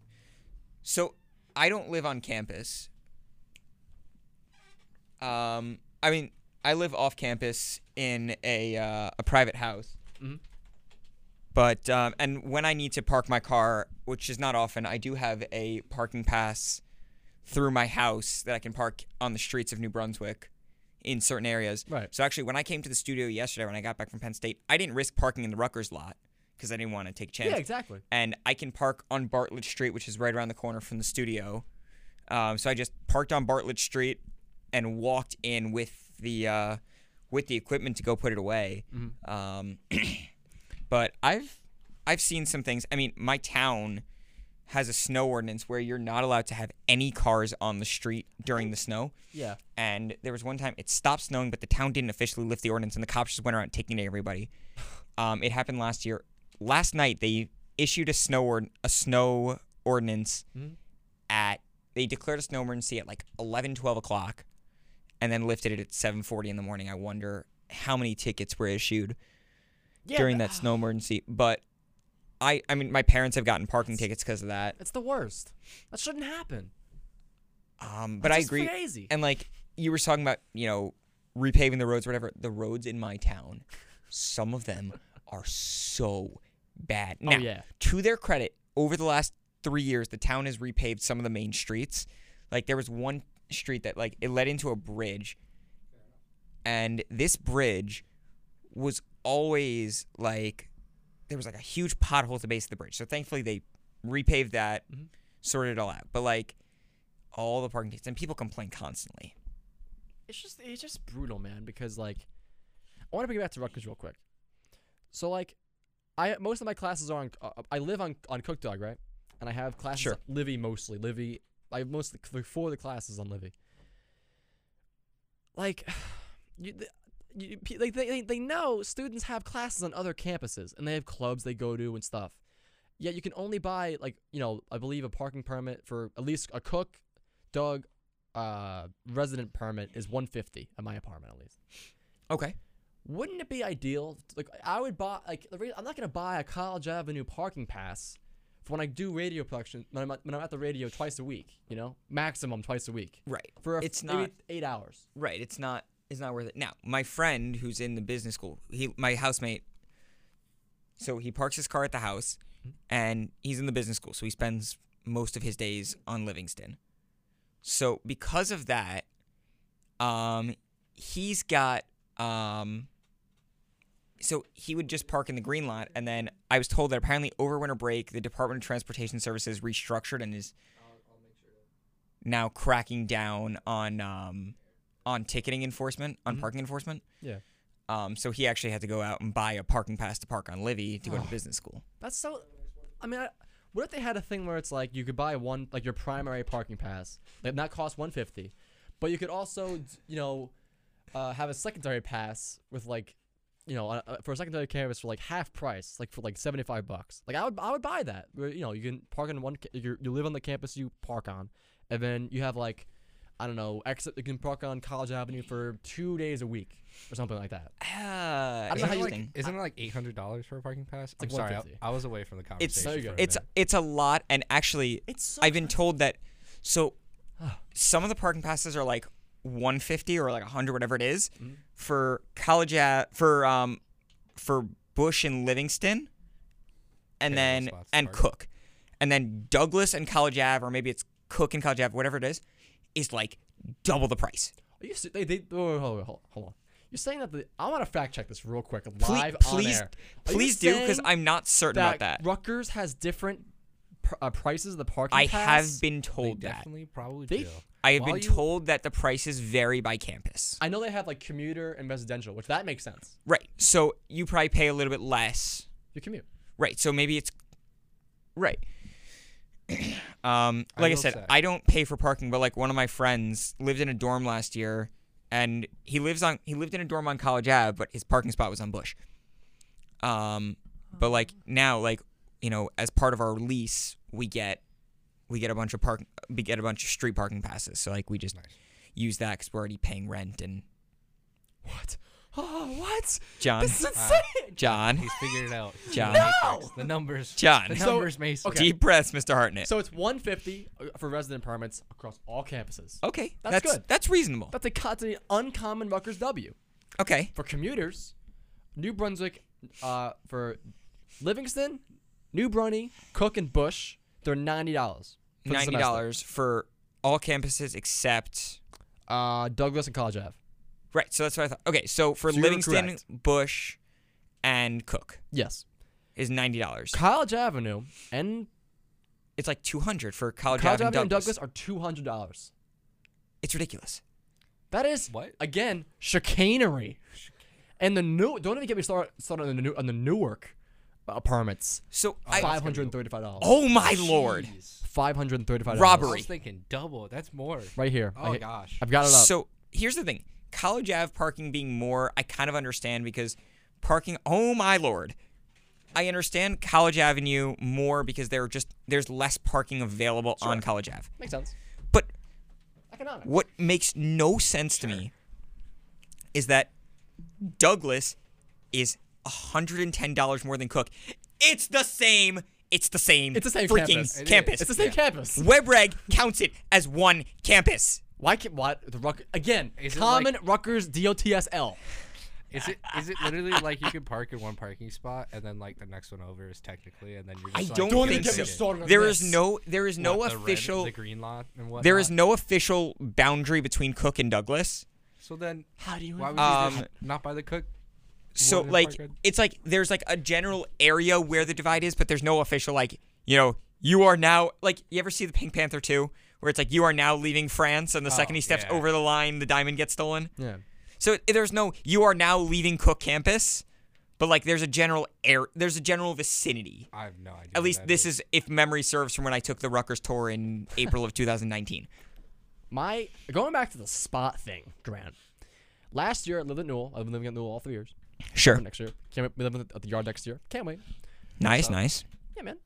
So I don't live on campus. Um, I mean, I live off campus in a uh, a private house. Mhm. But um, and when I need to park my car, which is not often, I do have a parking pass through my house that I can park on the streets of New Brunswick in certain areas. Right. So actually, when I came to the studio yesterday, when I got back from Penn State, I didn't risk parking in the Rutgers lot because I didn't want to take a chance Yeah, exactly. and I can park on Bartlett Street, which is right around the corner from the studio. Um, so I just parked on Bartlett Street and walked in with the uh, with the equipment to go put it away. Um, but I've I've seen some things. I mean, my town has a snow ordinance where you're not allowed to have any cars on the street during the snow. Yeah. And there was one time it stopped snowing, but the town didn't officially lift the ordinance, and the cops just went around taking it to everybody. Um, it happened last year. Last night they issued a snow ord- a snow ordinance Mhm. at they declared a snow emergency at like 11, 12 o'clock, and then lifted it at 7:40 in the morning. I wonder how many tickets were issued Yeah, during that snow emergency. But I, I mean, my parents have gotten parking tickets because of that. It's the worst. That shouldn't happen. Um, but That's I agree. Crazy. And like you were talking about, you know, repaving the roads, or whatever. The roads in my town, some of them are so bad. Oh, Now, yeah. to their credit, over the last three years, the town has repaved some of the main streets. Like there was one street that like it led into a bridge, and this bridge was always like there was like a huge pothole at the base of the bridge. So thankfully they repaved that, Mhm. sorted it all out. But like all the parking tickets and people complain constantly. it's just it's just brutal, man. Because like, I want to bring it back to Rutgers real quick. So like, I most of my classes are on. Uh, I live on on Cook Dog, right? And I have classes. Sure. Livy mostly. Livy. I have most of the, four of the classes on Livy. Like, you. The, like they, they, they know students have classes on other campuses and they have clubs they go to and stuff. Yet you can only buy like you know I believe a parking permit for at least a cook, dog, uh, resident permit is 150 at my apartment at least. Okay. Wouldn't it be ideal? Like I would buy like the re- I'm not gonna buy a College Avenue parking pass for when I do radio production when I'm at, when I'm at the radio twice a week. You know, maximum twice a week Right. for a, It's not- eight hours. Right. It's not it's not worth it. Now, my friend who's in the business school, he my housemate so he parks his car at the house and he's in the business school, so he spends most of his days on Livingston. So because of that, um he's got um so he would just park in the green lot and then I was told that apparently over winter break the Department of Transportation Services restructured and is now cracking down on um on ticketing enforcement, on parking enforcement. Yeah. Um so he actually had to go out and buy a parking pass to park on Livy to go to business school. That's so. I mean, I, what if they had a thing where it's like you could buy one like your primary parking pass, like that costs one fifty, but you could also you know uh, have a secondary pass with like you know uh, uh, for a secondary canvas for like half price, like for like seventy five bucks. Like I would I would buy that. Where, you know you can park on one you you live on the campus you park on, and then you have like. I don't know. Exit. You can park on College Avenue for two days a week or something like that. Ah, don't know how you- interesting. Isn't it like eight hundred dollars for a parking pass? like I'm sorry, I, I was away from the conversation. There you for a it's minute. it's a lot and actually It's so I've been told that so some of the parking passes are like 150 or like 100 whatever it is, Mm-hmm. for college at for um for Bush and Livingston and Parallel then and park. Cook. And then Douglas and College Ave or maybe it's Cook and College Ave whatever it is is like double the price. Are you, they, they, oh, hold, hold, hold on. You're saying that the I want to fact check this real quick Please live please, on air. Are please do cuz I'm not certain that about that. Rutgers has different pr- uh, prices of the parking I pass. have been They told that. definitely probably They- do. I have While been you- told that the prices vary by campus. I know they have like commuter and residential, which that makes sense. Right. So you probably pay a little bit less. You commute. Right. So maybe it's right. um, like I, will said, say- I don't pay for parking, but like one of my friends lived in a dorm last year, and he lives on he lived in a dorm on College Ave, but his parking spot was on Bush. Um, but like now, like you know, as part of our lease, we get we get a bunch of park we get a bunch of street parking passes. So like we just Nice. use that because we're already paying rent and What? Oh, what? John, This is insane. John, He's figured it out. He's John. in the numbers. John. The So- numbers, Mason. okay. deep breaths, Mr. Hartnett. so it's 150 for resident permits across all campuses. Okay, That's that's good. That's reasonable. That's a constantly uncommon Rutgers W. Okay, For commuters, New Brunswick, uh, for Livingston, New Brunny, Cook, and Bush, they're ninety dollars. ninety dollars for all campuses except Uh, Douglas and College Ave. right. So that's what I thought. Okay, so for So Livingston. Bush, and Cook Yes. is ninety dollars. College Avenue and It's like two hundred for College, College Ave Avenue and and Douglas. Douglas are two hundred dollars. It's ridiculous. That is What? again chicanery. And the new don't even get me started started on the new on the Newark uh, permits. So Five I. hundred and thirty five dollars. Oh my lord! Jeez. Five hundred and thirty five I Robbery. was thinking double. That's more. Right here. Oh I, gosh. I've got it up. So here's the thing: College Ave parking being more, I kind of understand because parking. Oh my lord! I understand College Avenue more because there are just there's less parking available on College Ave. Makes sense. But Economic. what makes no sense to me is that Douglas is $110 more than Cook. It's the same. It's the same. It's the same freaking campus. It campus. It's the same campus. WebReg counts it as one campus. Why can't what the Ruck again? Is it common like- Rutgers DOTSL. Is it is it literally like you can park in one parking spot and then like the next one over is technically and then you're I just don't like, Don't think even get so. me started on There is this. no there is no what, the red- official the green lot and what there is no official boundary between Cook and Douglas. so then How do you? why would you Um, just not by the cook So One like Parkhead? it's like there's like a general area where the divide is, but there's no official like you know you are now like you ever see the Pink Panther 2 where it's like you are now leaving France and the second Oh, he steps yeah. over the line the diamond gets stolen. Yeah. So it- there's no you are now leaving Cook campus, but like there's a general air there's a general vicinity. I have no idea At least this is if memory serves from when I took the Rutgers tour in April of 2019. My going back to the spot thing, Grant. Last year I lived at Newell. I've been living at Newell all three years. Sure. Next year, can't wait. we live at the yard next year. Can't wait. Nice, nice. Yeah, man.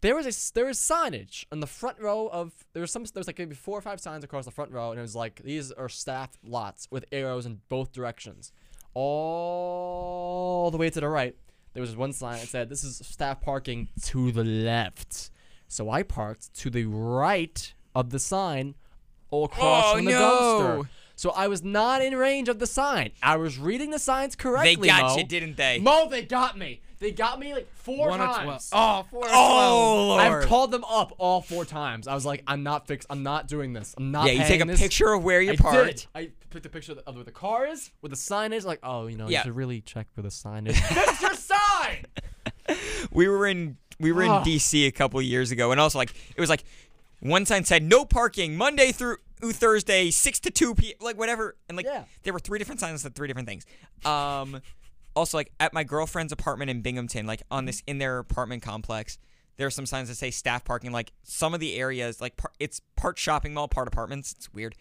There was a there was signage on the front row of there was some there was like maybe four or five signs across the front row, and it was like these are staff lots with arrows in both directions, all the way to the right. There was one sign that said this is staff parking to the left. So I parked to the right of the sign, all across Oh, from the no. dumpster. So I was not in range of the sign. I was reading the signs correctly. They got Mo. you, didn't they? Mo, they got me. They got me like four One times. twelve. Oh, four of Oh I've called them up all four times. I was like, I'm not fixed. I'm not doing this. I'm not. yeah, you take a this. picture of where you I parked. did. I took the picture of, where the car is, where the sign is. Like, oh, you know, Yeah. you should really check where the sign is. Fix your sign. we were in we were in Ah. DC a couple years ago, and also like it was like one sign said no parking Monday through Thursday, six to two p. Like whatever, and like Yeah. there were three different signs that said three different things. Um, also like at my girlfriend's apartment in Binghamton, like on this in their apartment complex. There are some signs that say staff parking. Like some of the areas, like par- it's part shopping mall, part apartments. It's weird,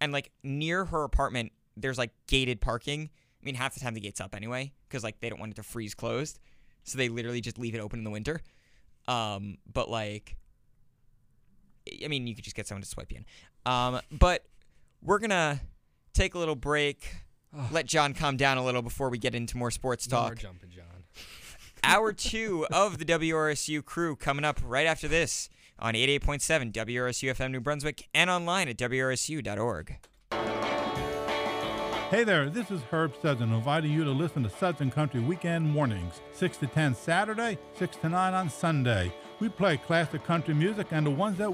and like near her apartment, there's like gated parking. I mean, half the time the gate's up anyway, because like they don't want it to freeze closed, so they literally just leave it open in the winter. Um, but like, I mean, you could just get someone to swipe you in. Um, but we're gonna take a little break, let John calm down a little before we get into more sports No more talk. jumping, John. Hour two of the WRSU crew coming up right after this on 88.7 WRSU FM New Brunswick and online at WRSU.org. Hey there, this is Herb Sudson inviting you to listen to Sudson Country Weekend Mornings, 6 to 10 Saturday, 6 to 9 on Sunday. We play classic country music and the ones that